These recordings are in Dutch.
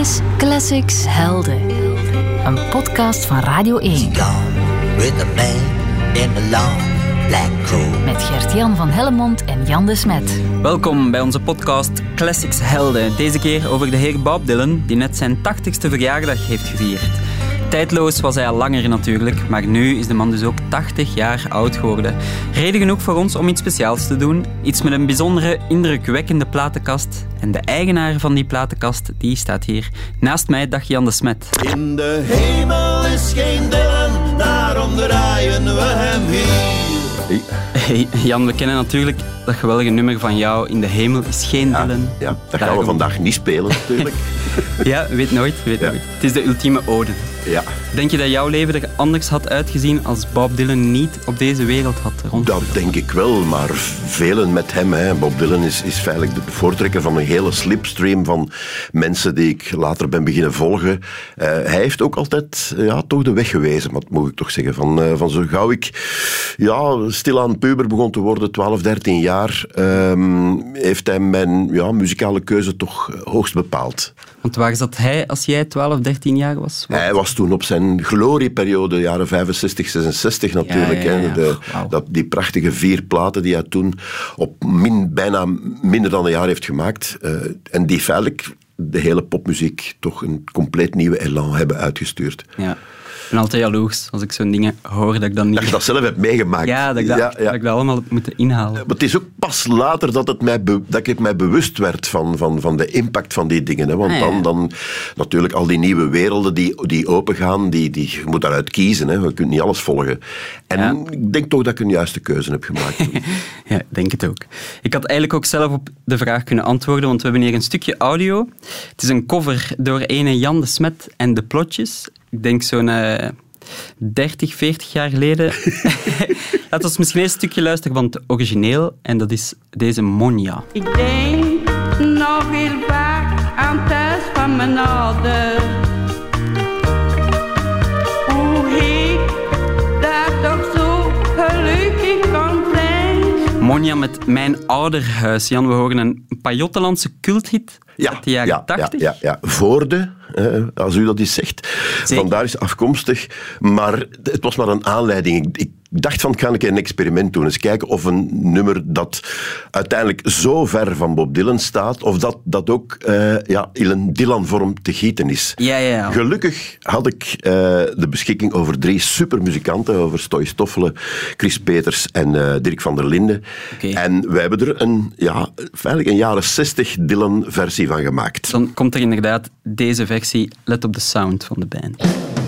is Classics Helden. Een podcast van Radio 1. with a man in a long black coat. Met Gert-Jan van Hellemond en Jan de Smet. Welkom bij onze podcast Classics Helden. Deze keer over de heer Bob Dylan, die net zijn 80ste verjaardag heeft gevierd. Tijdloos was hij al langer natuurlijk, maar nu is de man dus ook 80 jaar oud geworden. Reden genoeg voor ons om iets speciaals te doen. Iets met een bijzondere, indrukwekkende platenkast. En de eigenaar van die platenkast, die staat hier naast mij, dag Jan de Smet. In de hemel is geen Dylan, daarom draaien we hem hier. Hey, Jan, we kennen natuurlijk dat geweldige nummer van jou, In de hemel is geen Dylan. Ja, dat gaan we vandaag niet spelen natuurlijk. Ja, weet nooit, weet Ja. nooit. Het is de ultieme ode. Ja, Denk je dat jouw leven er anders had uitgezien als Bob Dylan niet op deze wereld had rond? dat denk ik wel, maar velen met hem. Hè. Bob Dylan is, is feitelijk de voortrekker van een hele slipstream van mensen die ik later ben beginnen volgen. Eh, hij heeft ook altijd ja, toch de weg gewezen, wat moet ik toch zeggen. Van, eh, van zo gauw ik ja, stilaan puber begon te worden, 12, 13 jaar, ehm, heeft hij mijn ja, muzikale keuze toch hoogst bepaald. Want waar zat hij als jij 12, 13 jaar was? Hij was toen op zijn glorieperiode, jaren 65, 66 natuurlijk. Ja, ja. De, dat, die prachtige vier platen die hij toen op min, bijna minder dan een jaar heeft gemaakt. eh, en die feitelijk de hele popmuziek toch een compleet nieuwe elan hebben uitgestuurd. Ja. Ben altijd jaloers als ik zo'n dingen hoor dat ik dan niet... Dat je dat zelf hebt meegemaakt. ja, dat ik dat, Ja, ja. dat ik dat allemaal heb moeten inhalen. Maar het is ook pas later dat, het mij dat ik het mij bewust werd van, van, van de impact van die dingen. Hè. Want Ah, ja. dan, dan natuurlijk al die nieuwe werelden die, die opengaan, die, die, je moet daaruit kiezen. Hè. Je kunt niet alles volgen. En ik denk toch dat ik een juiste keuze heb gemaakt. Ja, ik denk het ook. Ik had eigenlijk ook zelf op de vraag kunnen antwoorden, want we hebben hier een stukje audio. Het is een cover door ene Jan de Smet en de Plotjes. Ik denk zo'n eh 30, 40 jaar geleden. Laten we misschien eerst een stukje luisteren van het origineel, en dat is deze Monja. Ik denk nog heel vaak aan thuis van mijn ouders. Monja met Mijn Ouderhuis. Jan, we horen een Pajottenlandse culthit uit de jaren ja, 80. Ja, ja, ja. Voorde, eh, als u dat eens zegt. Zeker. Vandaar is afkomstig. Maar het was maar een aanleiding. Ik, ik dacht van, ga ik een experiment doen. Eens kijken of een nummer dat uiteindelijk zo ver van Bob Dylan staat, of dat, dat ook eh, ja, in een Dylan-vorm te gieten is. Ja, ja, ja. Gelukkig had ik eh, de beschikking over drie supermuzikanten, over Stoy Stoffelen, Chris Peters en eh, Dirk van der Linden. En wij hebben er een, ja, feitelijk een jaren 60 Dylan-versie van gemaakt. Dan komt er inderdaad deze versie. Let op de sound van de band.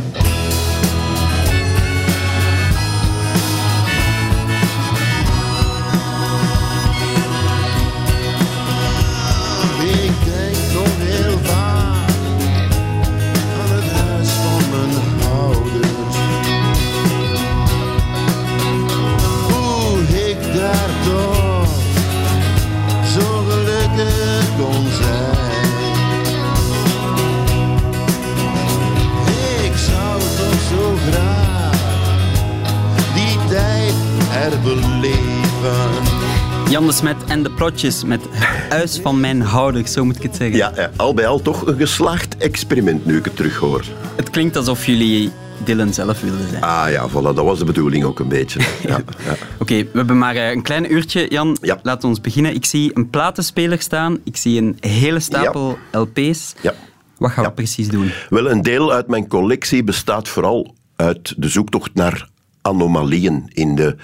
Met Het Huis van Mijn Houder, zo moet ik het zeggen. Ja, ja, al bij al toch een geslaagd experiment nu ik het terug hoor. Het klinkt alsof jullie Dylan zelf wilden zijn. Ah ja, voilà, dat was de bedoeling ook een beetje. Ja, ja. Oké, we hebben maar eh, een klein uurtje, Jan. Ja. Laten we ons beginnen. Ik zie een platenspeler staan. Ik zie een hele stapel LP's. Ja. Wat gaan we precies doen? Wel, een deel uit mijn collectie bestaat vooral uit de zoektocht naar anomalieën in de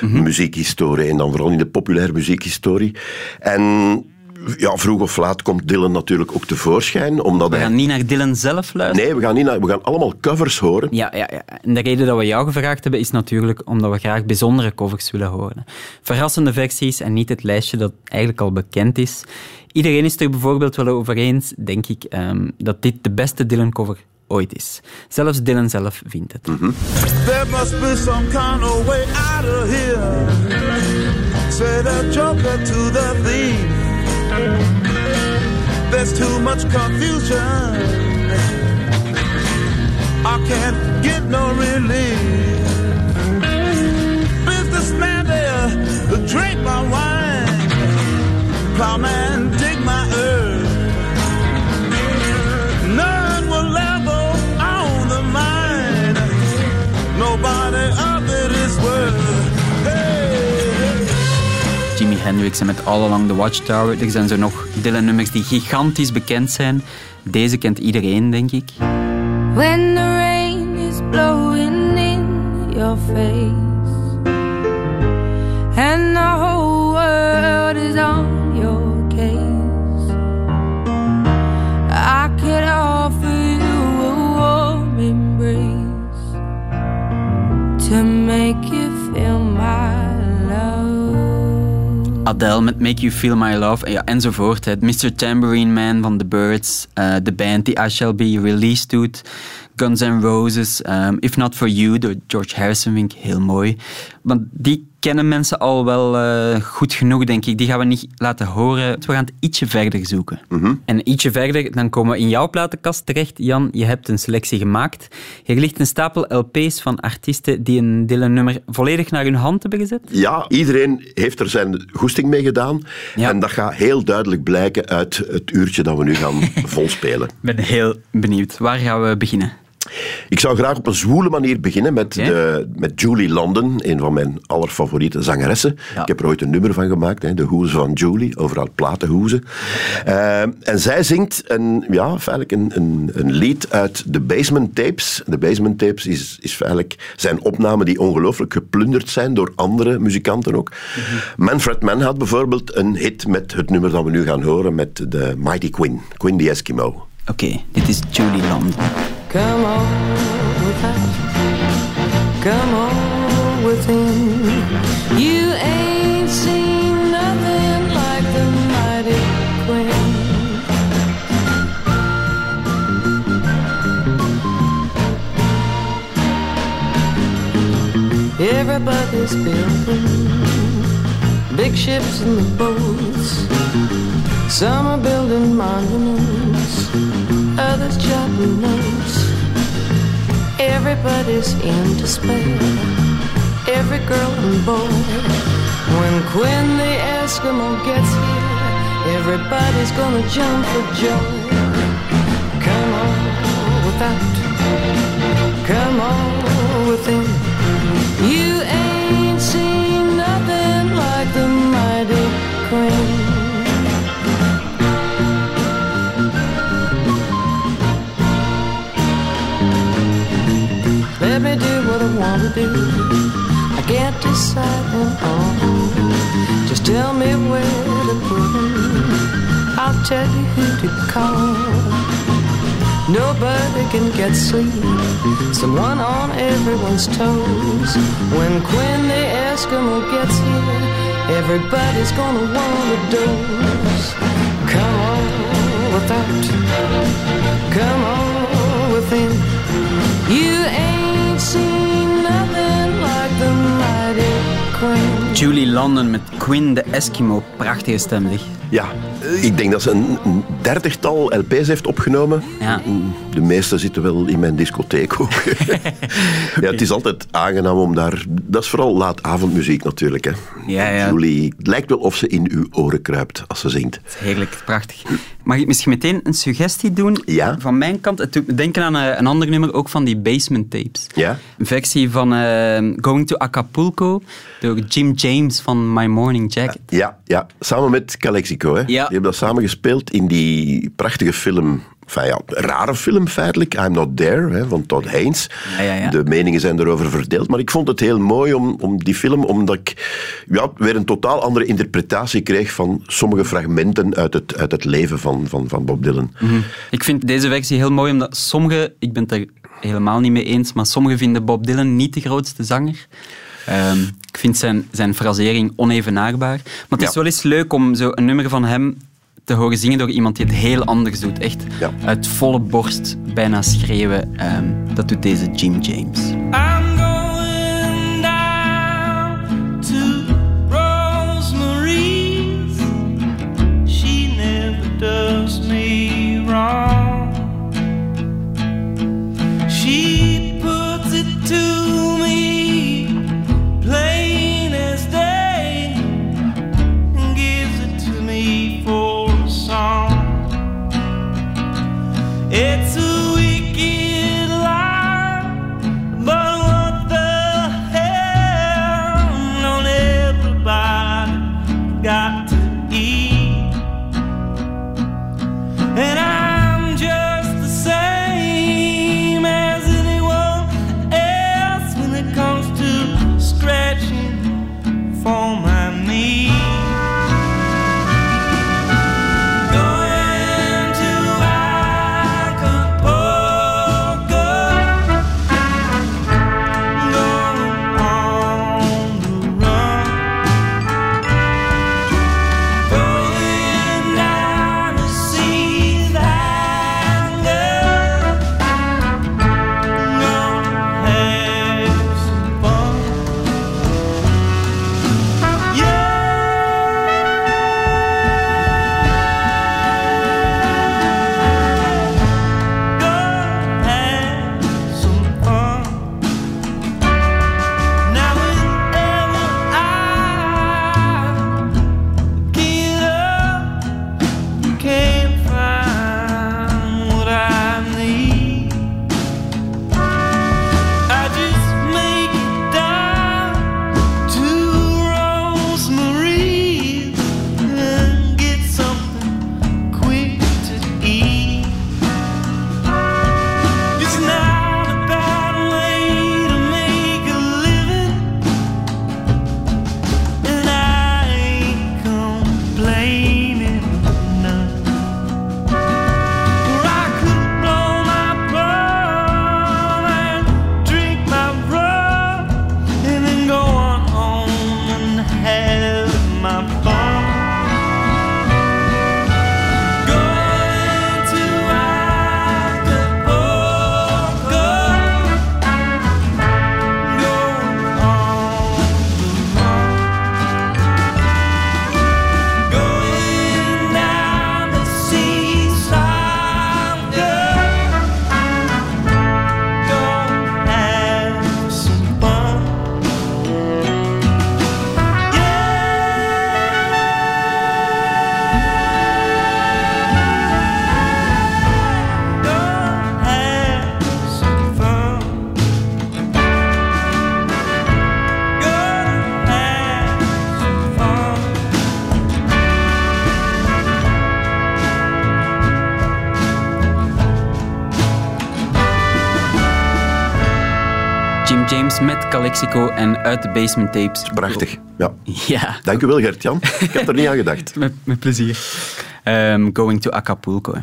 muziekhistorie en dan vooral in de populaire muziekhistorie. En ja, vroeg of laat komt Dylan natuurlijk ook tevoorschijn, omdat We hij... gaan niet naar Dylan zelf luisteren. Nee, we gaan, niet naar, we gaan allemaal covers horen. Ja, ja, ja. En de reden dat we jou gevraagd hebben is natuurlijk omdat we graag bijzondere covers willen horen. Verrassende versies en niet het lijstje dat eigenlijk al bekend is. Iedereen is het er bijvoorbeeld wel over eens, denk ik, ehm, dat dit de beste Dylan-cover ooit is. Zelfs Dylan zelf vindt het. There must be some kind of way out of here. Say the joker to the thief. There's too much confusion. I can't get no relief. Hendrix en met All Along the Watchtower. Er zijn zo nog Dylan-nummers die gigantisch bekend zijn. Deze kent iedereen, denk ik. When the rain is blowing in your face And the whole world is on your case I could offer you a warm embrace To make you Adele met Make You Feel My Love enzovoort. Het Mr. Tambourine Man van The Birds, eh, de band die I Shall Be Released doet, Guns N' Roses, ehm, If Not For You door George Harrison vind ik heel mooi. Want die kennen mensen al wel eh, goed genoeg, denk ik. Die gaan we niet laten horen. We gaan het ietsje verder zoeken. En ietsje verder, dan komen we in jouw platenkast terecht. Jan, je hebt een selectie gemaakt. Hier ligt een stapel LP's van artiesten die een Dylan-nummer volledig naar hun hand hebben gezet. Ja, iedereen heeft er zijn goesting mee gedaan. Ja. En dat gaat heel duidelijk blijken uit het uurtje dat we nu gaan volspelen. Ik ben heel benieuwd. Waar gaan we beginnen? Ik zou graag op een zwoele manier beginnen met, de, met Julie London, een van mijn allerfavoriete zangeressen. Ja. Ik heb er ooit een nummer van gemaakt, hè, de hoeze van Julie, overal platenhoezen. Eh, en zij zingt een, ja, feitelijk een, een, een lied uit de Basement Tapes. De Basement Tapes is, is feitelijk, zijn opnamen die ongelooflijk geplunderd zijn door andere muzikanten ook. Manfred Mann had bijvoorbeeld een hit met het nummer dat we nu gaan horen, met de Mighty Quinn, Quinn the Eskimo. Oké, dit is Julie London. Come on without, come on within. You ain't seen nothing like the mighty Queen. Everybody's building big ships the boats. Some are building monuments, others jotting notes. Everybody's in despair, every girl and boy. When Quinn the Eskimo gets here, everybody's gonna jump for joy. Come on without, to do. I can't decide when on. Just tell me where to put 'em. I'll tell you who to call. Nobody can get sleep. Someone on everyone's toes. When Quinn the Eskimo gets here, everybody's gonna wanna dose. Come on without, come on within. Julie London met Quinn de Eskimo. Prachtige stem, zeg. Ja, ik denk dat ze een, dertigtal LP's heeft opgenomen. Ja. De meeste zitten wel in mijn discotheek ook. ja, het is altijd aangenaam om daar... Dat is vooral laatavondmuziek natuurlijk. Hè. Ja, ja. Julie, het lijkt wel of ze in uw oren kruipt als ze zingt. Heerlijk, prachtig. Mag ik misschien meteen een suggestie doen? Ja. Van mijn kant. Het doet me denken aan eh, een ander nummer, ook van die Basement Tapes. Ja? Een versie van eh, Going to Acapulco Jim James van My Morning Jacket. Ja, ja, samen met Calexico. Hè. Die hebben dat samen gespeeld in die prachtige film... Enfin, ja, rare film feitelijk, I'm Not There, hè, van Todd Haynes. Ja, ja, ja. De meningen zijn erover verdeeld, maar ik vond het heel mooi om, om die film, omdat ik ja, weer een totaal andere interpretatie kreeg van sommige fragmenten uit het, uit het leven van, van, van Bob Dylan. Mhm. Ik vind deze versie heel mooi, omdat sommigen, ik ben het er helemaal niet mee eens, maar sommigen vinden Bob Dylan niet de grootste zanger. Ehm, ik vind zijn, zijn frasering onevenaarbaar. Maar het is wel eens leuk om zo een nummer van hem te horen zingen door iemand die het heel anders doet. Echt Ja. uit volle borst bijna schreeuwen. Ehm, dat doet deze Jim James. I'm going down to Rosemary's. She never does me wrong. She puts it to It's uit de Basement Tapes. Prachtig. Ja. Ja, Dank u wel, Gert-Jan. Ik heb er niet aan gedacht. met, met plezier. Ehm, going to Acapulco.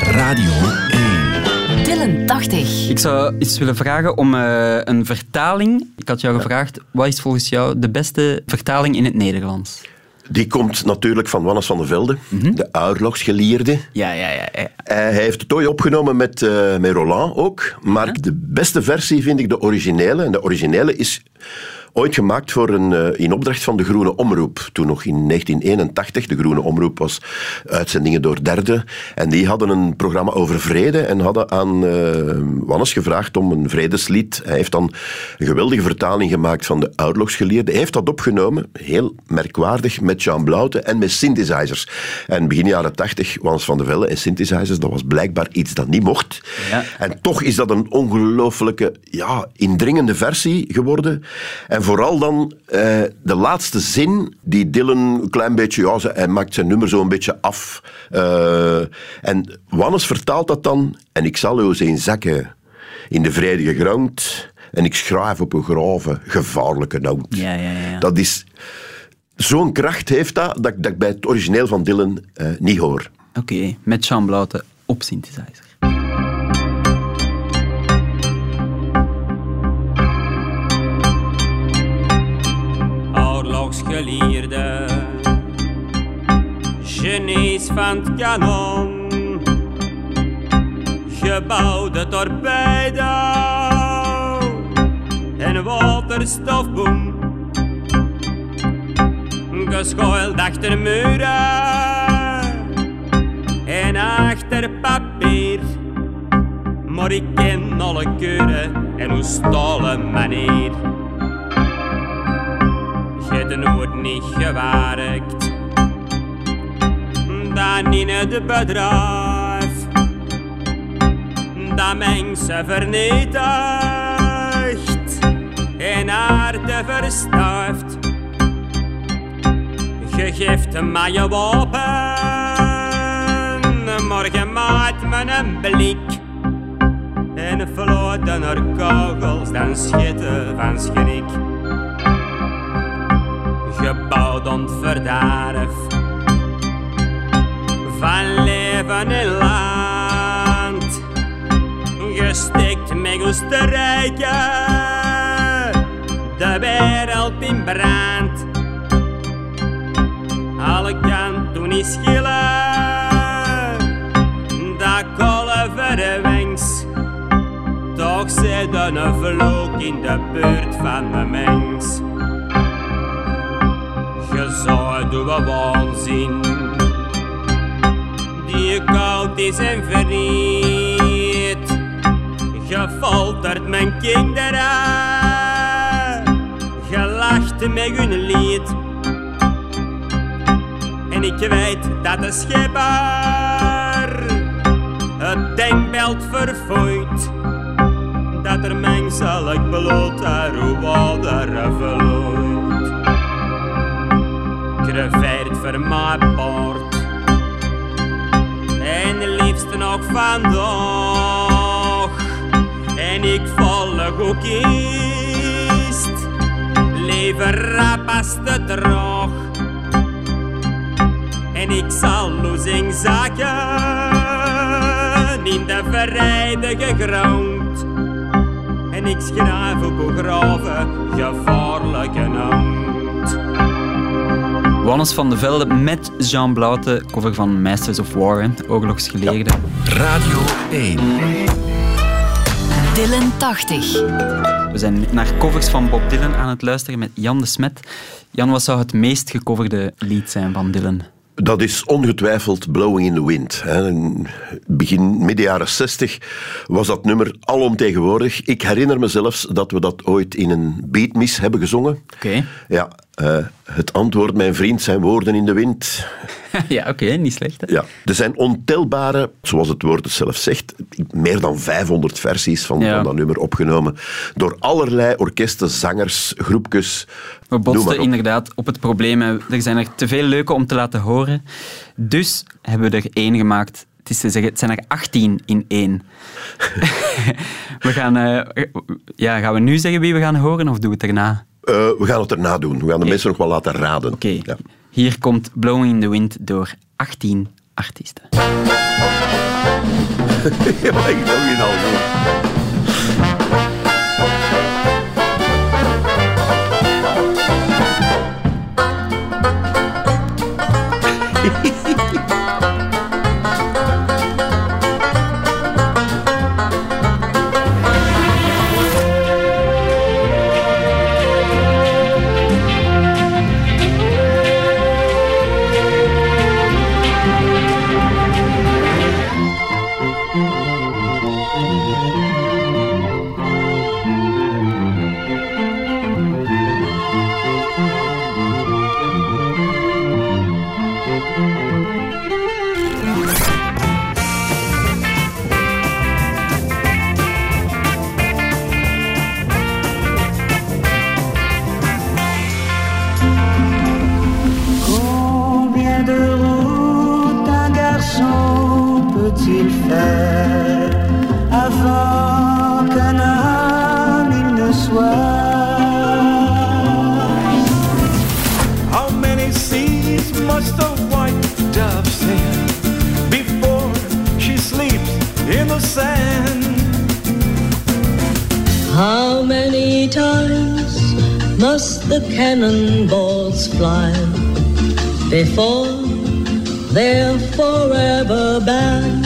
Radio 1. Dylan 80. Ik zou eens willen vragen om eh, een vertaling. Ik had jou gevraagd, wat is volgens jou de beste vertaling in het Nederlands? Die komt natuurlijk van Wannes van der Velde, Mhm. de oorlogsgelierde. Ja, ja, ja. ja. Eh, hij heeft het ooit opgenomen met, eh, met Roland ook. Maar de beste versie vind ik de originele. En de originele is ooit gemaakt voor een, eh, in opdracht van de Groene Omroep. Toen nog in 1981. De Groene Omroep was uitzendingen door derde. En die hadden een programma over vrede en hadden aan eh Wannes gevraagd om een vredeslied. Hij heeft dan een geweldige vertaling gemaakt van de oorlogsgeleerde. Hij heeft dat opgenomen, heel merkwaardig, met Jean Blaute en met synthesizers. En begin jaren 80, Wannes van der Velde en synthesizers, dat was blijkbaar iets dat niet mocht. Ja. En toch is dat een ongelooflijke, ja, indringende versie geworden. En vooral dan eh, de laatste zin, die Dylan een klein beetje, ja, hij maakt zijn nummer zo een beetje af. Eh, en Wannes vertaalt dat dan, en ik zal u zijn zakken in de vredige grond, en ik schrijf op een grove, gevaarlijke noot. Ja, ja, ja. Dat is... Zo'n kracht heeft dat, dat, ik- dat ik bij het origineel van Dylan eh, niet hoor. Oké, met Blaute op synthesizer. Oorlogsgelierde. Genies van het kanon, gebouwde torpedo en waterstofboom. Geschoild achter muren en achter papier. Maar ik ken alle keuren en hoe stolen manier. Het nooit niet gewerkt. Dan in het bedrijf. Dat mensen vernietigt. En aarde verstuift. Je geeft mij je wapen. Morgen maakt me een blik. En floten er kogels, dan schieten van schrik gebouwd ontverderf van leven in land. Gestikt met ons te rijken, de wereld in brand. Alle kanten is schillen, dat kolen verwengs. Toch zit een vloek in de buurt van de mens. Doen we waanzin. Die koud is en verriet. Je foltert mijn kinderen. Je lacht met hun lied. En ik weet dat de schipper het denkbeeld verfoeit. Dat er menselijk bloed uit water vloeit kreveert voor mijn bord. En de liefste nog vandaag. En ik volg ook kiest. Leven rap als de droog. En ik zal losing zakken in de verrijdige grond. En ik schrijf een grove, gevaarlijke hand. Wannes van de Velde met Jean Blaute, cover van Masters of War, hè, oorlogsgeleerde. Radio 1. Dylan 80. We zijn naar covers van Bob Dylan aan het luisteren met Jan de Smet. Jan, wat zou het meest gecoverde lied zijn van Dylan? Dat is ongetwijfeld Blowing in the Wind. Begin midden jaren 60 was dat nummer alomtegenwoordig. Ik herinner me zelfs dat we dat ooit in een beatmis hebben gezongen. Oké. Ja, eh, het antwoord, mijn vriend, zijn woorden in de wind. ja, oké, niet slecht. Hè? Ja, er zijn ontelbare, zoals het woord het zelf zegt, meer dan 500 versies van, Ja. van dat nummer opgenomen. Door allerlei orkesten, zangers, groepjes. We botsten inderdaad op het probleem. Er zijn er te veel leuke om te laten horen. Dus hebben we er één gemaakt. Het is te zeggen, het zijn er 18 in één. we gaan, eh, ja, gaan we nu zeggen wie we gaan horen of doen we het erna? Eh, we gaan het erna doen. We gaan de mensen nog wel laten raden. Oké. Ja. Hier komt Blowing in the Wind door 18 artiesten. Ja, ik peut-il faire avant qu'un homme il ne soit How many seas must the white dove sail before she sleeps in the sand? How many times must the cannonballs fly before they're forever banned?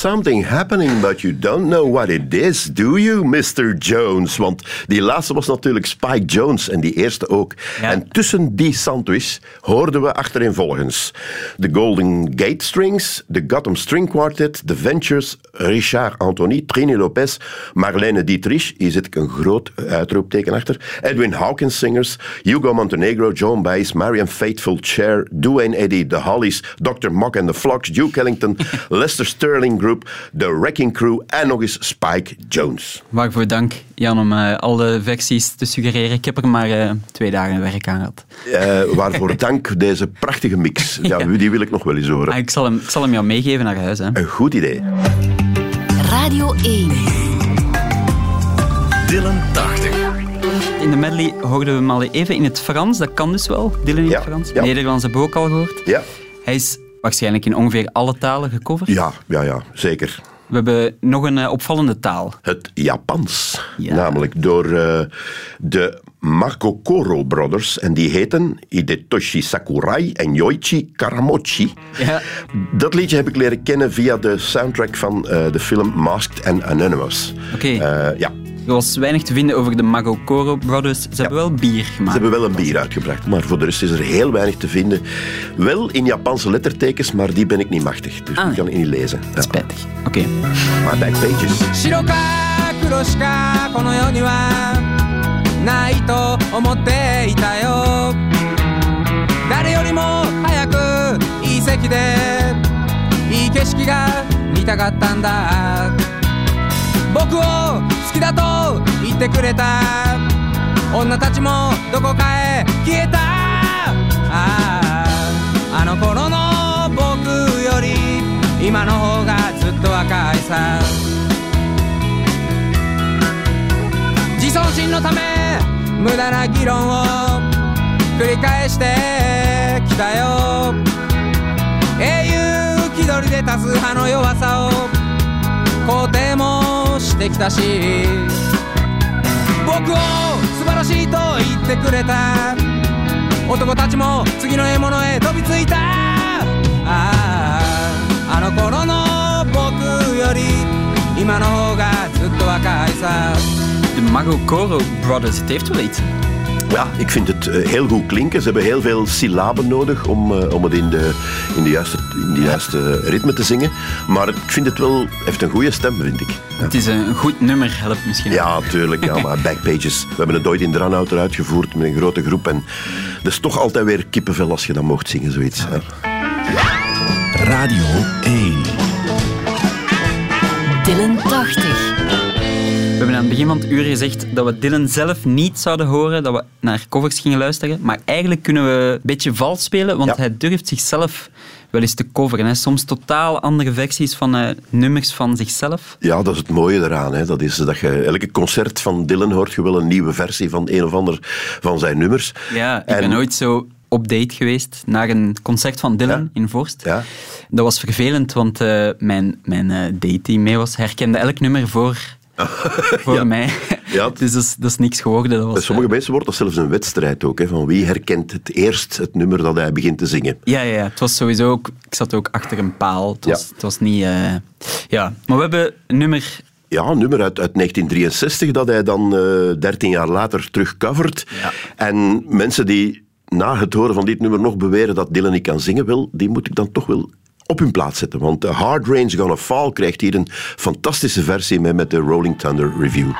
Something happening, but you don't know what it is, do you, Mr. Jones? Want die laatste was natuurlijk Spike Jones en die eerste ook. En tussen die sandwich hoorden we achtereenvolgens de Golden Gate Strings, de Gotham String Quartet, The Ventures, Richard Anthony, Trini Lopez, Marlene Dietrich, hier zit ik een groot uitroepteken achter, Edwin Hawkins Singers, Hugo Montenegro, Joan Baez, Marian Faithful, Cher, Duane Eddy, The Hollies, Dr. Mock and the Flox, Duke Ellington, Lester Sterling Group, The Wrecking Crew en nog eens Spike Jones. Waarvoor dank, Jan, om eh, alle versies te suggereren. Ik heb er maar eh, twee dagen werk aan gehad. Eh, waarvoor dank deze prachtige mix. Ja, Die wil ik nog wel eens horen. Ah, ik, zal hem, ik zal hem jou meegeven naar huis. Hè. Een goed idee. Radio 1. Dylan 80. In de medley hoorden we hem al even in het Frans. Dat kan dus wel, Dylan in Ja, het Frans. ja. Nederlands hebben we ook al gehoord. Ja. Hij is waarschijnlijk in ongeveer alle talen gecoverd. Ja, ja, ja, zeker. We hebben nog een eh, opvallende taal. Het Japans. Namelijk door eh, de Makokoro Brothers. En die heten Hidetoshi Sakurai en Yoichi Karamochi. Ja. Dat liedje heb ik leren kennen via de soundtrack van eh, de film Masked and Anonymous. Oké. Ja. Er was weinig te vinden over de Magokoro Brothers. Ze hebben wel bier gemaakt. Ze hebben wel een bier uitgebracht, maar voor de rest is er heel weinig te vinden. Wel in Japanse lettertekens, maar die ben ik niet machtig. Dus ah, nee. ik kan niet lezen. Ja. Spijtig. Oké. Okay. Maar backpages. Shiroka 僕を好きだと言ってくれた。女たちもどこかへ消えた。あああの頃の僕より今の方がずっと若いさ。自尊心のため無駄な議論を繰り返してきたよ。英雄気取りで多数派の弱さを肯定もしてきたし僕を素晴らしいと言ってくれた。男たちも次の獲物へ飛びついた。あああの頃の僕より今の方がずっと若いさ。De Magokoro Brothers, het heeft wel iets. Ja, ik vind het eh, heel goed klinken. Ze hebben heel veel syllaben nodig om, eh, om het in de, in, de juiste, in de juiste ritme te zingen. Maar ik vind het wel... heeft een goede stem, vind ik. Het is een goed nummer, helpt misschien. Ja, tuurlijk. Ja, maar Backpages. We hebben het ooit in Dranhout eruit gevoerd met een grote groep. En dat is toch altijd weer kippenvel als je dat mocht zingen, zoiets. hè. Radio 1. Aan het begin van het uur gezegd dat we Dylan zelf niet zouden horen, dat we naar covers gingen luisteren. Maar eigenlijk kunnen we een beetje vals spelen, want hij durft zichzelf wel eens te coveren. Hè. Soms totaal andere versies van eh, nummers van zichzelf. Ja, dat is het mooie eraan. Hè. Dat is dat je elke concert van Dylan hoort je wel een nieuwe versie van een of ander van zijn nummers. Ja, ik En- ben ooit zo op date geweest naar een concert van Dylan in Vorst. Dat was vervelend, want eh, mijn, mijn eh, date die mee was, herkende elk nummer voor, voor mij. Ja. dus dat is, dat is niks geworden. Dat was, Bij sommige mensen wordt dat zelfs een wedstrijd ook. Hè, van wie herkent het eerst het nummer dat hij begint te zingen. Ja, ja, ja, het was sowieso ook... Ik zat ook achter een paal. Het was, het was niet... eh, ja, maar we hebben een nummer... Ja, een nummer uit, uit 1963 dat hij dan eh 13 jaar later terugcovert. En mensen die na het horen van dit nummer nog beweren dat Dylan niet kan zingen, wel, die moet ik dan toch wel op hun plaats zetten. Want The Hard Rain's Gonna Fall krijgt hier een fantastische versie mee met de Rolling Thunder Review.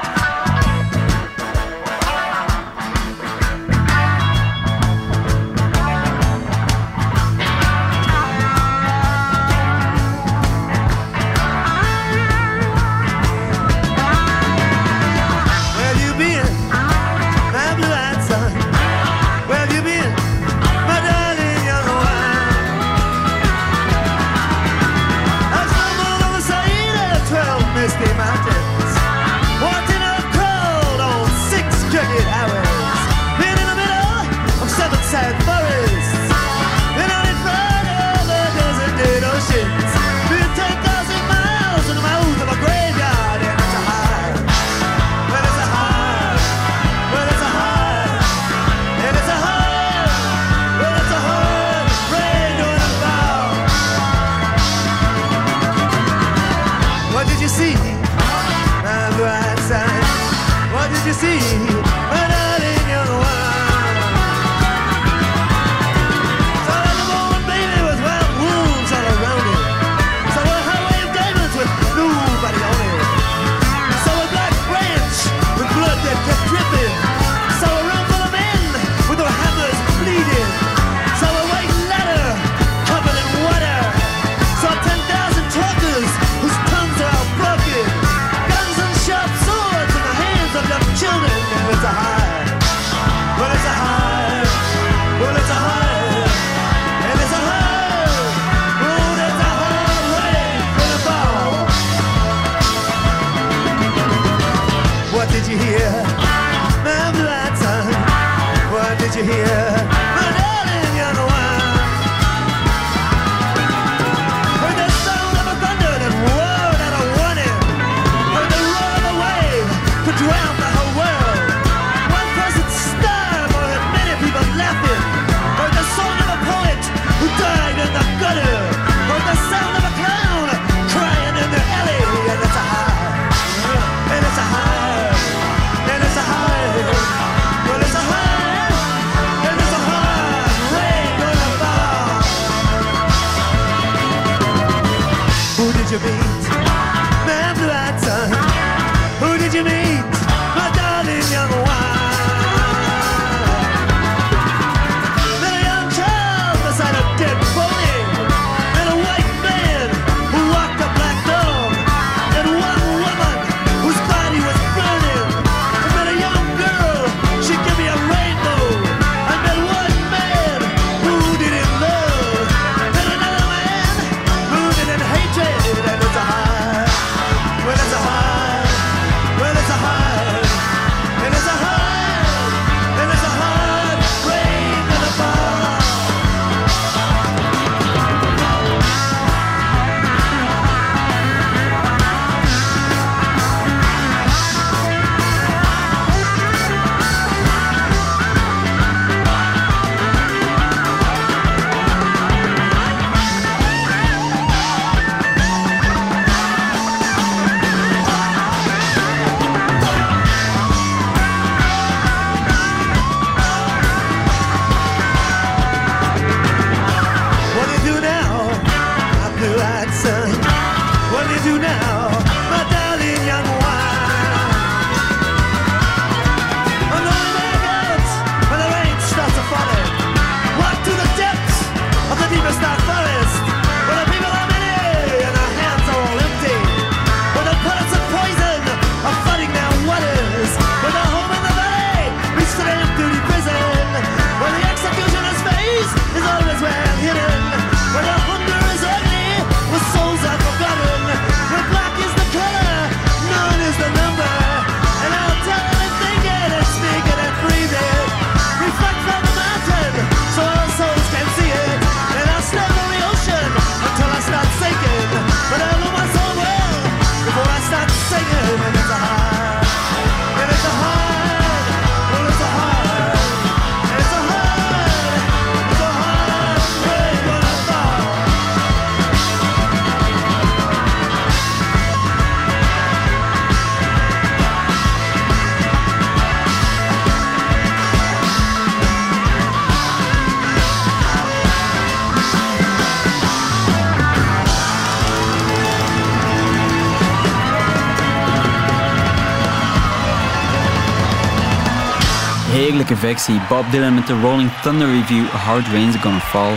Bob Dylan met de Rolling Thunder Review. Hard Rain's Gonna Fall.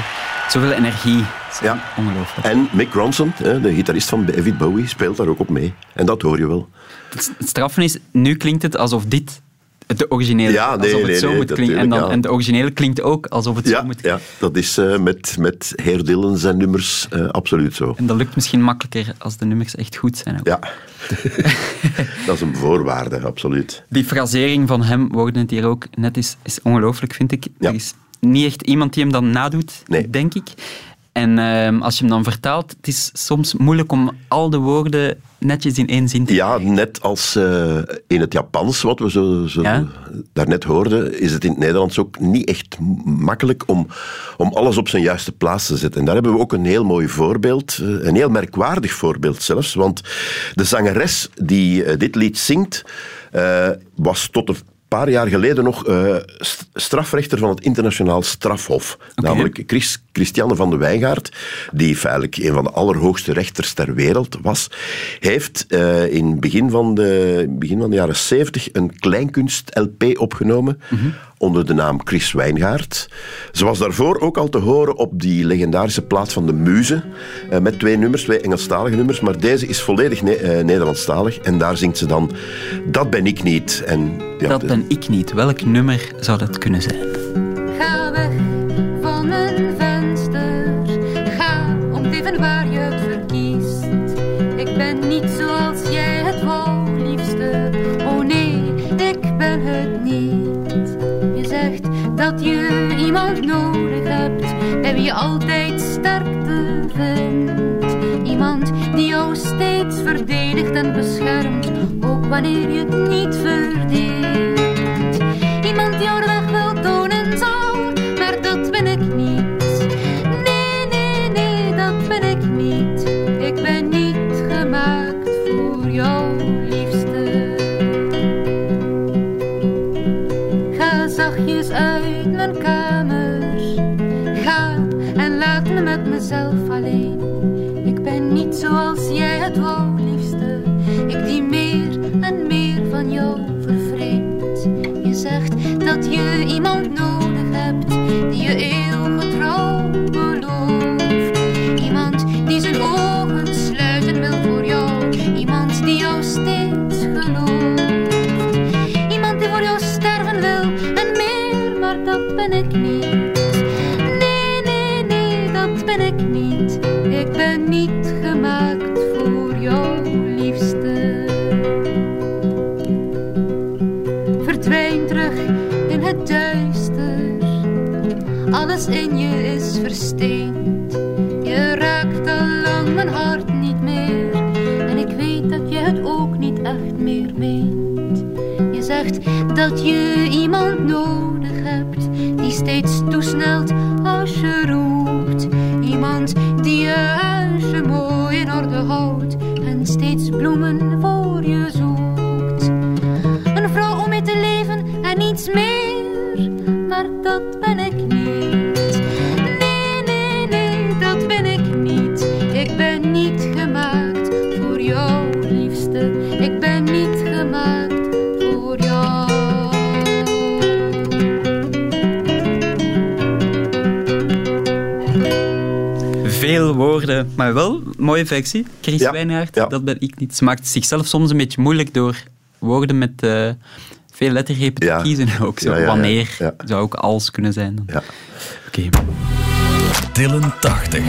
Zoveel energie. Ja. Ongelooflijk. En Mick Ronson, de gitarist van David Bowie, speelt daar ook op mee. En dat hoor je wel. Het straffen is, nu klinkt het alsof dit de originele Ja, nee, alsof het nee, zo nee, moet klinken. En, dan, ja. en de originele klinkt ook alsof het zo moet ja dat is eh, met, met Heer Dylan zijn nummers eh, absoluut zo. En dat lukt misschien makkelijker als de nummers echt goed zijn. Ook. Ja, dat is een voorwaarde, absoluut. Die frasering van hem, we hoorden het hier ook net, is, is ongelooflijk, vind ik. Er is niet echt iemand die hem dan nadoet, Nee. denk ik. En ehm, als je hem dan vertaalt, het is soms moeilijk om al de woorden netjes in één zin te Ja, net als eh, in het Japans, wat we zo, zo Ja. daarnet hoorden, is het in het Nederlands ook niet echt makkelijk om, om alles op zijn juiste plaats te zetten. En daar hebben we ook een heel mooi voorbeeld, eh, een heel merkwaardig voorbeeld zelfs, want de zangeres die eh, dit lied zingt, was tot een paar jaar geleden nog eh, st- strafrechter van het internationaal strafhof. Namelijk Chris, Christiane van de Wijngaard, die feitelijk een van de allerhoogste rechters ter wereld was, heeft eh, in het begin van de, begin van de jaren 70 een kleinkunst-LP opgenomen onder de naam Chris Wijngaard. Ze was daarvoor ook al te horen op die legendarische plaat van de Muze, eh, met twee nummers, twee Engelstalige nummers, maar deze is volledig ne- eh, Nederlandstalig en daar zingt ze dan Dat ben ik niet. En, ja, Dat ben ik niet. Welk nummer zou dat kunnen zijn? Ga weg dat je iemand nodig hebt. Bij wie je altijd sterkte vindt. Iemand die jou steeds verdedigt en beschermt. Ook wanneer je het niet verdient. Iemand die jou de weg wil tonen zal, dat je iemand nodig hebt die steeds maar wel een mooie versie. Chris Ja, Wijnaert, ja. dat ben ik niet. Ze maakt zichzelf soms een beetje moeilijk door woorden met eh, veel lettergrepen Ja. te kiezen. Ook zo, Ja, ja, ja, wanneer ja. zou ook als kunnen zijn. Dan. Ja. Oké. Dylan 80.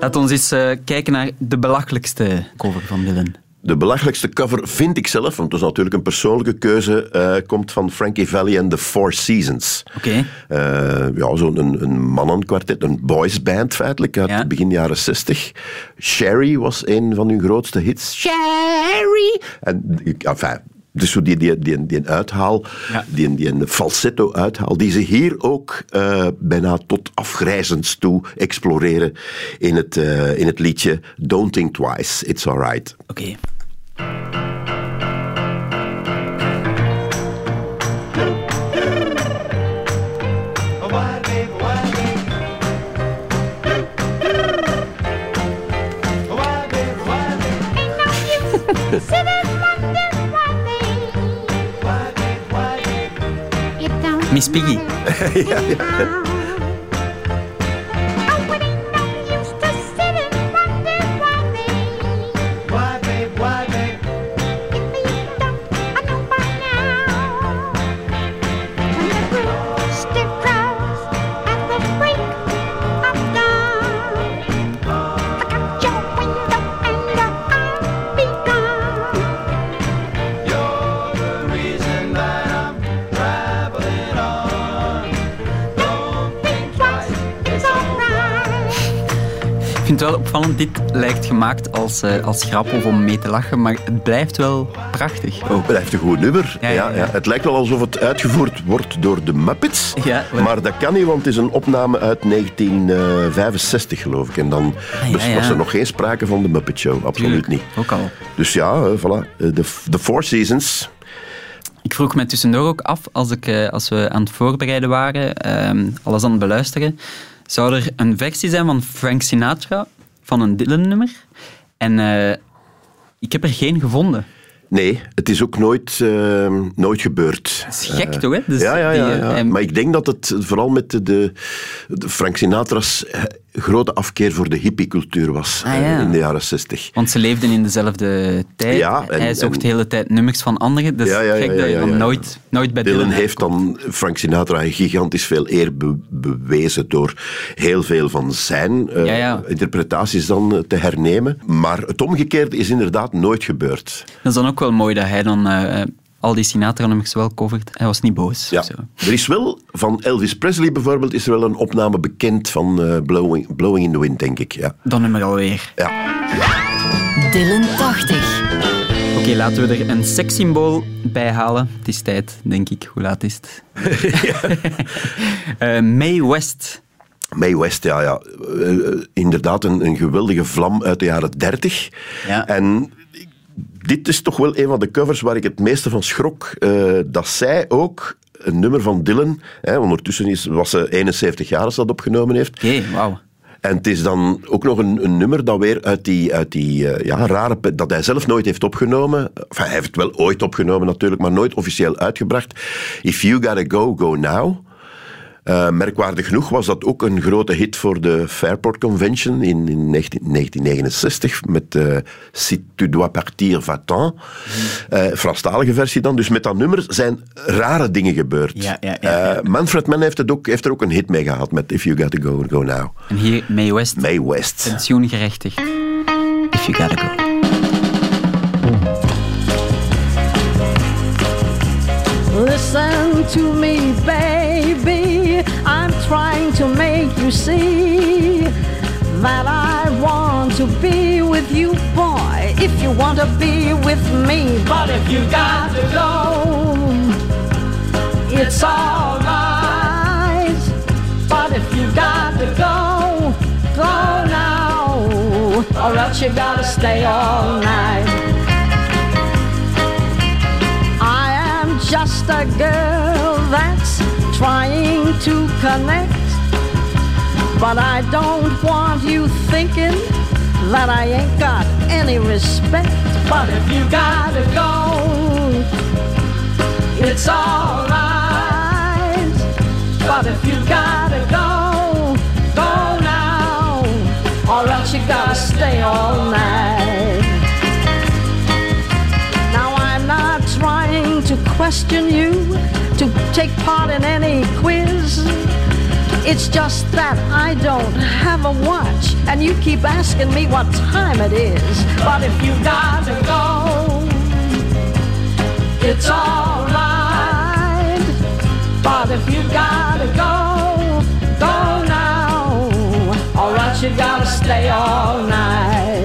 Laat ons eens eh, kijken naar de belachelijkste cover van Dylan. De belachelijkste cover vind ik zelf, want het is natuurlijk een persoonlijke keuze, eh, komt van Frankie Valli en The Four Seasons. Oké. Eh, ja, zo'n een, een mannenkwartet, een boysband feitelijk, uit begin jaren 60. Sherry was een van hun grootste hits. Sherry! En, ik- enfin, dus zo die, die, die, die uithaal, die, die een falsetto uithaal, die ze hier ook eh, bijna tot afgrijzends toe exploreren in het, eh, in het liedje Don't Think Twice, It's Alright. Oké. Miss Piggy. ja, ja. Wel opvallend, dit lijkt gemaakt als, eh, als grap of om mee te lachen, maar het blijft wel prachtig. Ook. Het blijft een goed nummer. Ja, ja, ja. Het lijkt wel alsof het uitgevoerd wordt door de Muppets. Ja, wel. maar dat kan niet, want het is een opname uit 1965, geloof ik. En dan Ah, ja, was er nog geen sprake van de Muppet Show. Absoluut niet. Ook al. Dus ja, eh, voilà. Eh, De, de Four Seasons. Ik vroeg me tussendoor ook af, als, ik, eh, als we aan het voorbereiden waren, ehm, alles aan het beluisteren, zou er een versie zijn van Frank Sinatra, van een Dylan-nummer? En eh, ik heb er geen gevonden. Nee, het is ook nooit, eh, nooit gebeurd. Dat is gek Eh, toch, hè? Dus ja, ja, ja. eh, ja. en- Maar ik denk dat het vooral met de, de, Frank Sinatra's eh, grote afkeer voor de hippiecultuur was Ah, eh, ja. in de jaren 60. Want ze leefden in dezelfde tijd. Ja, en- Hij zocht en- de hele tijd nummers van anderen. Dus Ja, ja, ja, gek dat ja, je dan ja. nooit, nooit bij Dylan Dylan heeft dan Frank Sinatra gigantisch veel eer be- bewezen door heel veel van zijn eh, Ja, ja. interpretaties dan eh, te hernemen. Maar het omgekeerde is inderdaad nooit gebeurd. Dat is dan ook wel mooi dat hij dan eh, al die Sinatra-nummers wel covert. Hij was niet boos. Ja. zo. Er is wel, van Elvis Presley bijvoorbeeld, is er wel een opname bekend van eh, Blowing, Blowing in the Wind, denk ik. Ja. Dat nummer alweer. Ja. Dylan 80. Oké, laten we er een sekssymbool bij halen. Het is tijd, denk ik. Hoe laat is het? Eh, Mae West. Mae West, ja, ja. Eh, inderdaad een, een geweldige vlam uit de jaren 30. Ja. En dit is toch wel een van de covers waar ik het meeste van schrok. eh, dat zij ook een nummer van Dylan, hè, ondertussen is, was ze 71 jaar als ze dat opgenomen heeft, Oké, wauw. En het is dan ook nog een, een nummer dat weer uit die, uit die eh, ja, rare... dat hij zelf nooit heeft opgenomen. Enfin, hij heeft het wel ooit opgenomen natuurlijk, maar nooit officieel uitgebracht. If You Gotta Go, Go Now. Eh, merkwaardig genoeg was dat ook een grote hit voor de Fairport Convention in, in 19, 1969 met eh, Si tu dois partir, va-t'en. Eh, Franstalige versie dan. Dus met dat nummer zijn rare dingen gebeurd. Ja, ja, ja, Eh, Manfred Mann heeft, het ook, heeft er ook een hit mee gehad met If You Gotta Go, Go Now. En hier Mae West. Mae West. Pensioengerechtigd. If you gotta go. Listen to you see that I want to be with you, boy. If you want to be with me, but if you got to go, it's alright. But if you got to go, go now, or else you gotta stay all night. I am just a girl that's trying to connect. But I don't want you thinking that I ain't got any respect. But if you gotta go, it's alright. But if you gotta go, go now, or else you gotta stay all night. Now I'm not trying to question you, to take part in any quiz. It's just that I don't have a watch, and you keep asking me what time it is. But if you gotta go, it's alright. But if you gotta go, go now, or else you gotta stay all night.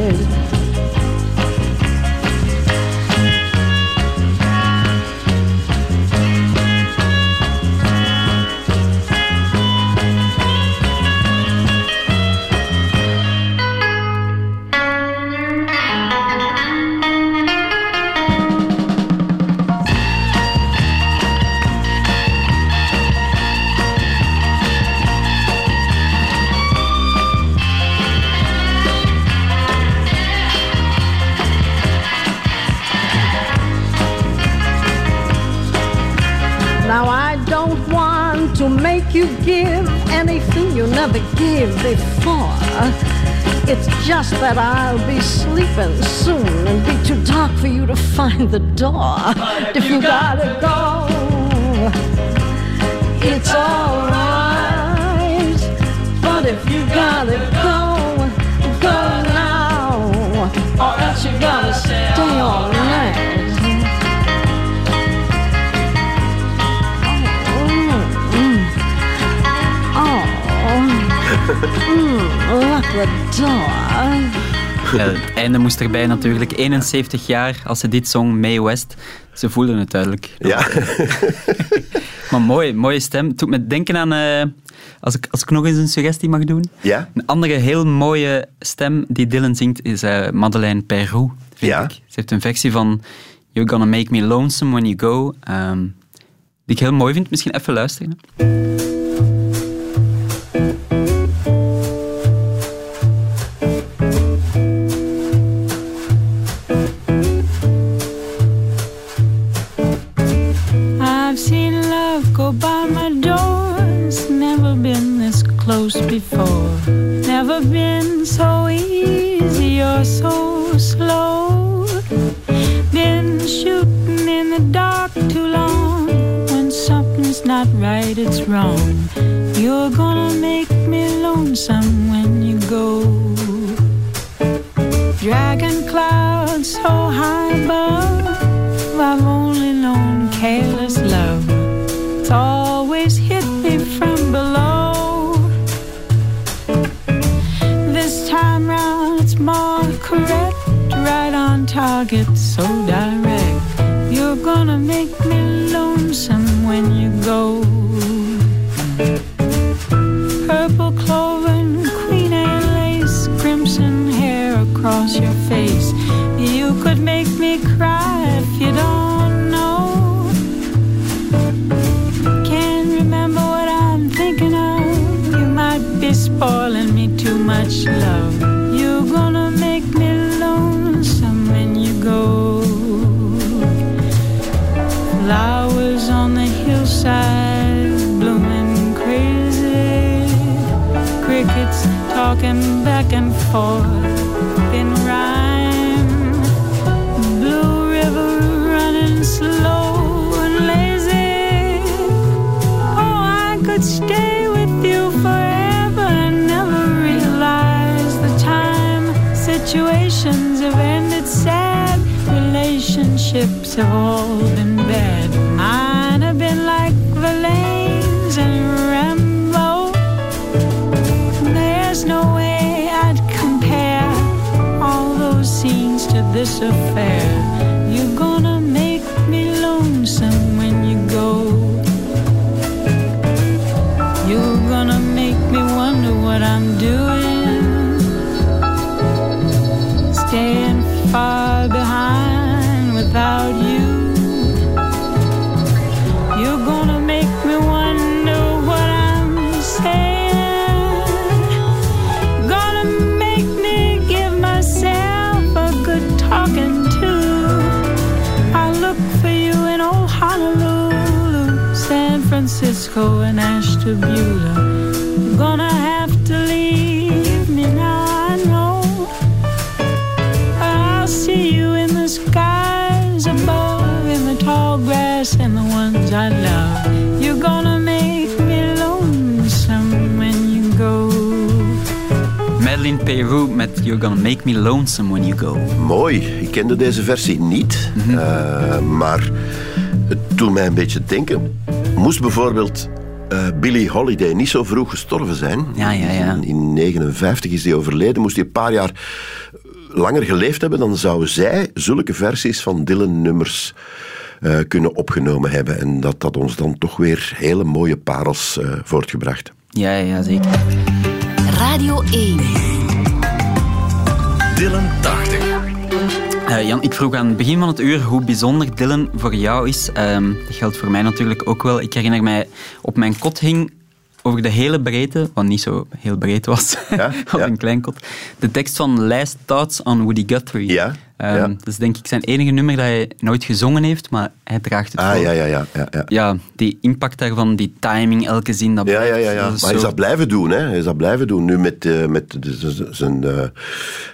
Give anything you never gave before. It's just that I'll be sleeping soon and be too dark for you to find the door. if you gotta go, it's alright. But if you gotta go, go now, or else you gotta stay all night. Ja, het einde moest erbij natuurlijk. 71 jaar als ze dit zong, Mae West. Ze voelden het duidelijk. Ja. maar mooi, mooie stem. Het doet me denken aan... eh, als, ik, als ik nog eens een suggestie mag doen. Ja? Een andere heel mooie stem die Dylan zingt is eh, Madeleine Peyrou. vind Ja. ik. Ze heeft een versie van You're Gonna Make Me Lonesome When You Go. ehm, die ik heel mooi vind. Misschien even luisteren. Situations have ended sad, relationships have all been bad. Mine have been like Verlaine's and Rambo. There's no way I'd compare all those scenes to this affair. Ashtabula. You're gonna have to leave me now, I know. I'll see you in the skies above, in the tall grass and the ones I love. You're gonna make me lonesome when you go. Madeline Peru met You're Gonna Make Me Lonesome When You Go. Mooi. Ik kende deze versie niet. Eh, maar het doet mij een beetje denken. Moest bijvoorbeeld eh Billie Holiday niet zo vroeg gestorven zijn. Ja, ja, ja. In, in 59 is hij overleden. Moest hij een paar jaar langer geleefd hebben, dan zou zij zulke versies van Dylan-nummers eh, kunnen opgenomen hebben. En dat had ons dan toch weer hele mooie parels eh, voortgebracht. Ja, ja, zeker. Radio 1. Jan, ik vroeg aan het begin van het uur hoe bijzonder Dylan voor jou is. Ehm, dat geldt voor mij natuurlijk ook wel. Ik herinner mij, op mijn kot hing over de hele breedte, wat niet zo heel breed was, op een klein kot, de tekst van Last Thoughts on Woody Guthrie. Ja, Ehm, ja. Dat is denk ik zijn enige nummer dat hij nooit gezongen heeft, maar hij draagt het Ah, voor. ja, ja, ja. ja, ja. Ja, die impact daarvan, die timing, elke zin, dat Ja, ja, ja. is Maar hij is zo- dat blijven doen. Hè. Hij is dat blijven doen. Nu met, eh, met zijn eh,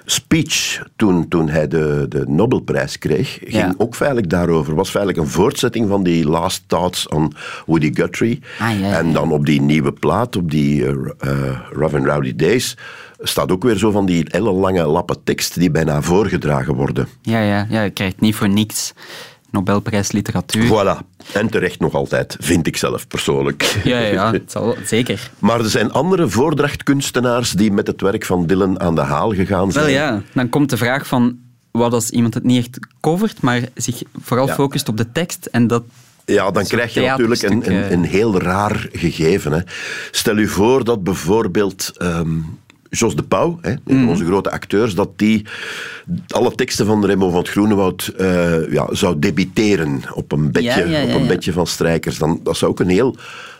speech toen, toen hij de, de Nobelprijs kreeg, ging ook feitelijk daarover. Was feitelijk een voortzetting van die Last Thoughts on Woody Guthrie. Ah, En dan op die nieuwe plaat, op die eh, eh, Rough and Rowdy Days, staat ook weer zo van die hele lange lappen tekst die bijna voorgedragen worden. Ja, ja, ja, je krijgt niet voor niks Nobelprijs literatuur. Voilà. En terecht nog altijd, vind ik zelf persoonlijk. Ja, ja, het zal, zeker. Maar er zijn andere voordrachtkunstenaars die met het werk van Dylan aan de haal gegaan zijn. Wel ja, dan komt de vraag van wat als iemand het niet echt covert, maar zich vooral Ja. focust op de tekst en dat Ja, dan krijg je natuurlijk een, theaterstuk, een, eh. een heel raar gegeven. Hè. Stel u voor dat bijvoorbeeld ehm Jos de Pauw, hè, een van onze grote acteurs, dat die alle teksten van Remo van het Groenewoud eh, ja, zou debiteren op een bedje, Ja, ja, ja, op een bedje van strijkers. Dan, dat zou ook een heel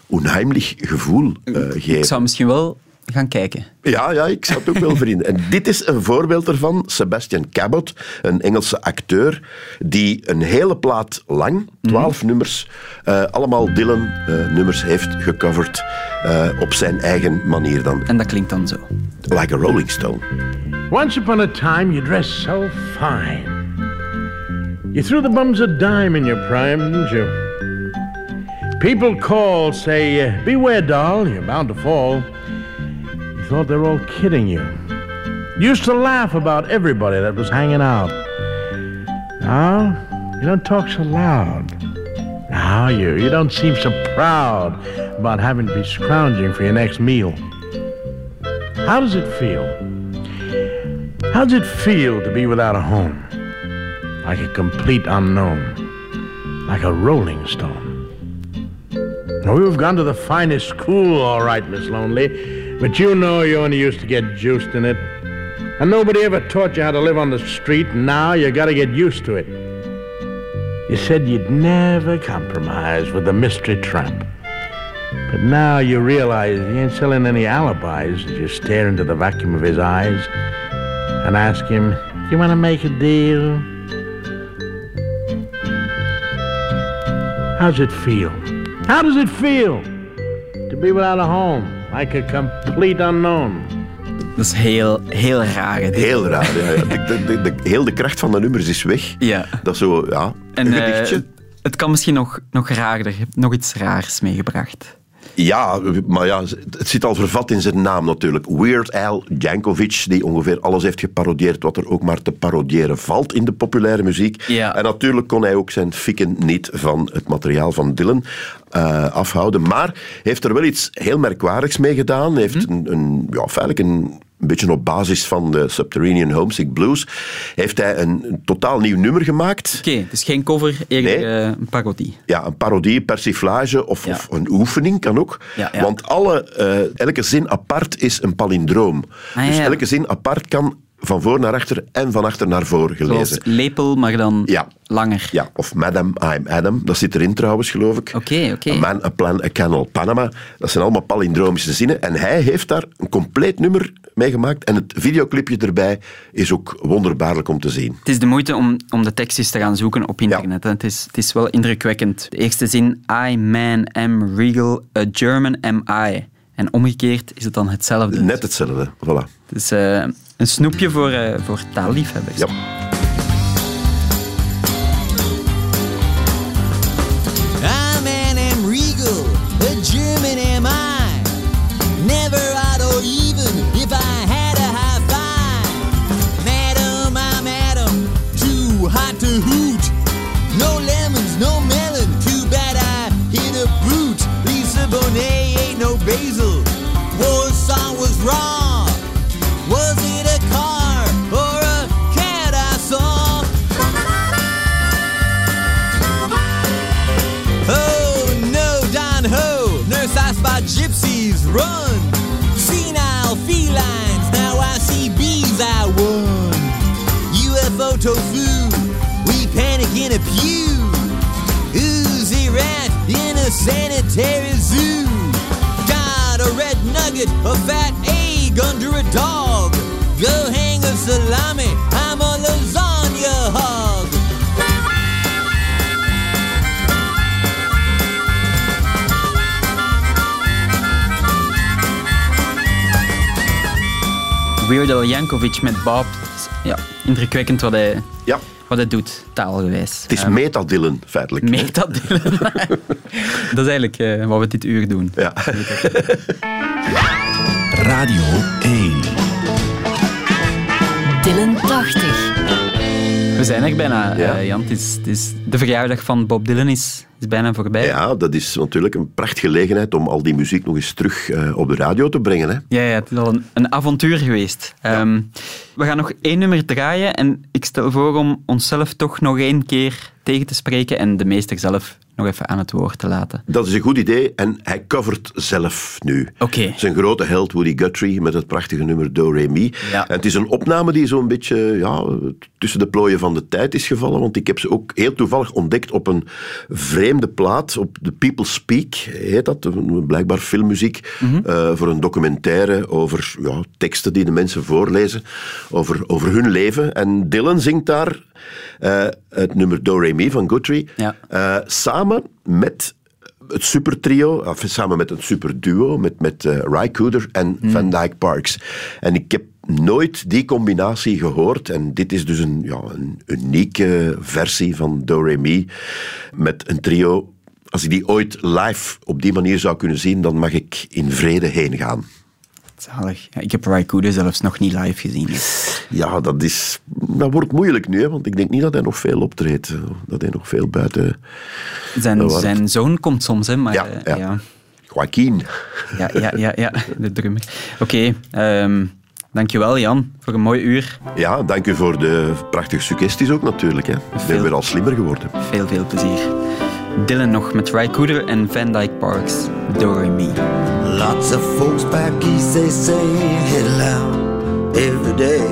onheimlich gevoel eh, geven. ik zou misschien wel gaan kijken. Ja, ja, ik zou het ook wel vrienden. En dit is een voorbeeld ervan. Sebastian Cabot, een Engelse acteur, die een hele plaat lang, twaalf nummers, eh, allemaal Dylan-nummers heeft gecoverd eh, op zijn eigen manier dan. En dat klinkt dan zo. Like a Rolling Stone. Once upon a time, you dressed so fine. You threw the bums a dime in your prime, didn't you? People call, say, Beware, doll, you're bound to fall. Thought they were all kidding you. Used to laugh about everybody that was hanging out. Now, you don't talk so loud. Now, you, you don't seem so proud about having to be scrounging for your next meal. How does it feel? How does it feel to be without a home? Like a complete unknown. Like a rolling stone. We've gone to the finest school, all right, Miss Lonely, but you know you only used to get juiced in it. And nobody ever taught you how to live on the street, now you gotta get used to it. You said you'd never compromise with the mystery tramp. But now you realize he ain't selling any alibis. You stare into the vacuum of his eyes and ask him, Do You want to make a deal? How's it feel? How does it feel to be without a home, like a complete unknown? Dat is heel, heel raar. hè. Heel raar, ja. ja. De, de, de, de- heel de kracht van de nummers is weg. Ja. Dat is zo, ja, En een eh, gedichtje. het kan misschien nog, nog raarder. Je hebt nog iets raars meegebracht. Ja, maar ja, het zit al vervat in zijn naam natuurlijk. Weird Al Yankovic, die ongeveer alles heeft geparodieerd wat er ook maar te parodiëren valt in de populaire muziek. Ja. En natuurlijk kon hij ook zijn fikken niet van het materiaal van Dylan eh, afhouden. Maar heeft er wel iets heel merkwaardigs mee gedaan. Heeft Mhm. een, een, ja, feitelijk een, een beetje op basis van de Subterranean Homesick Blues, heeft hij een, een totaal nieuw nummer gemaakt. Oké, dus geen cover, eerder Nee. eh, een parodie. Ja, een parodie, persiflage of, of een oefening kan ook. Ja, ja. Want alle, eh, elke zin apart is een palindroom. Ah, dus elke zin apart kan van voor naar achter en van achter naar voor gelezen. Zoals lepel, maar dan Ja. langer. Ja, of Madam, I'm Adam. Dat zit erin trouwens, geloof ik. Oké, oké. A Man, A Plan, A Canal, Panama. Dat zijn allemaal palindromische zinnen. En hij heeft daar een compleet nummer mee gemaakt. En het videoclipje erbij is ook wonderbaarlijk om te zien. Het is de moeite om, om de tekstjes te gaan zoeken op internet. Het, is, het is wel indrukwekkend. De eerste zin, I, man, am regal, a German am I. En omgekeerd is het dan hetzelfde. Net hetzelfde, voilà. Het is eh, een snoepje voor, eh, voor taalliefhebbers. Ja. Gypsies run. Senile felines, now I see bees I won. UFO tofu, we panic in a pew. Oozy rat in a sanitary zoo. Got a red nugget, a fat egg under a dog. Go hang a salami, Weird Al Yankovic met Bob. Ja, indrukwekkend wat hij, Ja. wat hij doet, taalgewijs. Het is Ehm, metadillen, feitelijk. Metadillen. dat is eigenlijk eh, wat we dit uur doen. Ja. Radio 1. Dylan 80. We zijn er bijna, eh, Jan. Het is, het is, de verjaardag van Bob Dylan is, is bijna voorbij. Ja, dat is natuurlijk een prachtige gelegenheid om al die muziek nog eens terug eh, op de radio te brengen. Hè. Ja, ja, het is al een, een avontuur geweest. Ehm, we gaan nog één nummer draaien en ik stel voor om onszelf toch nog één keer tegen te spreken en de meester zelf nog even aan het woord te laten. Dat is een goed idee en hij covert zelf nu. Zijn grote held Woody Guthrie met het prachtige nummer Do Re Mi. Ja. En het is een opname die zo'n beetje ja, tussen de plooien van de tijd is gevallen, want ik heb ze ook heel toevallig ontdekt op een vreemde plaat, op The People Speak heet dat, blijkbaar filmmuziek, Mhm. eh, voor een documentaire over ja, teksten die de mensen voorlezen, over, over hun leven. En Dylan zingt daar eh, het nummer Do Re Mi van Guthrie, Ja. eh, samen met het supertrio, of samen met een superduo, met, met Ry Cooder en Hmm. Van Dyke Parks. En ik heb nooit die combinatie gehoord. En dit is dus een, ja, een unieke versie van Do Re Mi met een trio. Als ik die ooit live op die manier zou kunnen zien, dan mag ik in vrede heen gaan. Zalig. Ja, ik heb Raikuda zelfs nog niet live gezien. Ja, dat, is, dat wordt moeilijk nu, hè, want ik denk niet dat hij nog veel optreedt. eh, Dat hij nog veel buiten... Zijn, Nou, wat? zijn zoon komt soms, hè, maar Ja, eh, ja. ja. Joaquin. Ja, ja, ja, ja, de drummer. Oké, ehm, dankjewel Jan voor een mooi uur. Ja, dank u voor de prachtige suggesties ook natuurlijk. Hè. Ik ben weer al slimmer geworden. Veel, veel plezier. Dylan nog met Ry Cooder en Van Dyke Parks. Do Re Mi. Lots of folks back east, they say, head loud every day.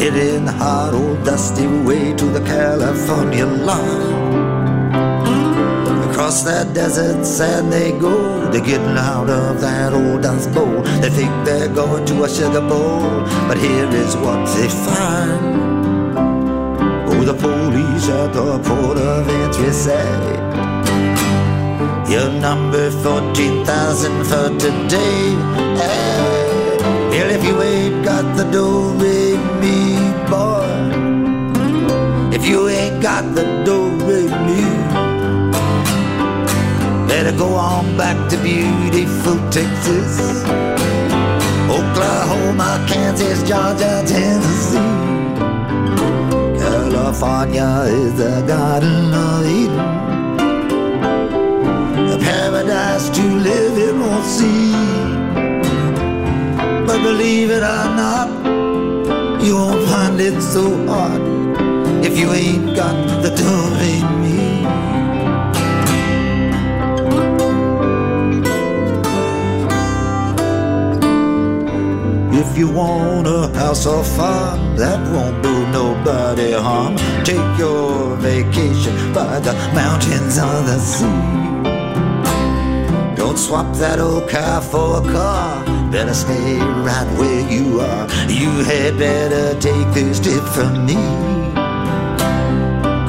Heading the hot old dusty way to the California line. Across that desert sand they go. They're getting out of that old dust bowl. They think they're going to a sugar bowl, but here is what they find. Oh, the police at the port of entry say You're number 14,000 for today. Hey, well, if you ain't got the do re mi, boy. If you ain't got the do re mi, better go on back to beautiful Texas, Oklahoma, Kansas, Georgia, Tennessee. California is the Garden of Eden, a paradise to live in or see. Believe it or not, you won't find it so hard if you ain't got the do re mi. If you want a house or farm that won't do nobody harm, take your vacation by the mountains or the sea. Don't swap that old car for a car. Better stay right where you are. You had better take this tip from me.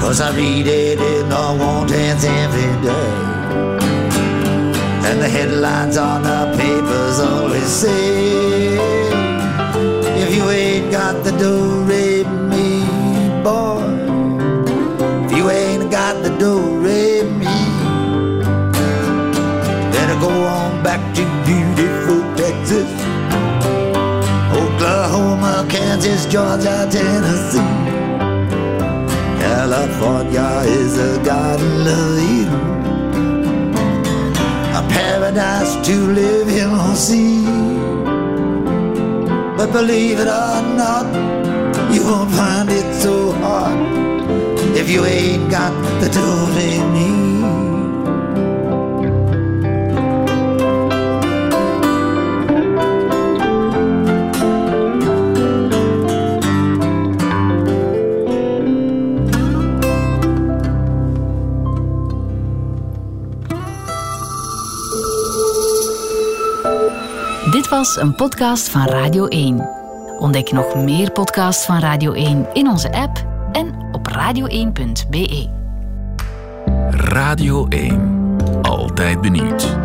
Cause I read it in the want-ads every day. And the headlines on the papers always say If you ain't got the do-re-mi, Kansas, Georgia, Tennessee California is a garden of Eden a paradise to live in or see. But believe it or not, you won't find it so hard if you ain't got the do-re-mi. Een podcast van Radio 1. Ontdek nog meer podcasts van Radio 1 in onze app en op radio1.be. Radio 1. Altijd benieuwd.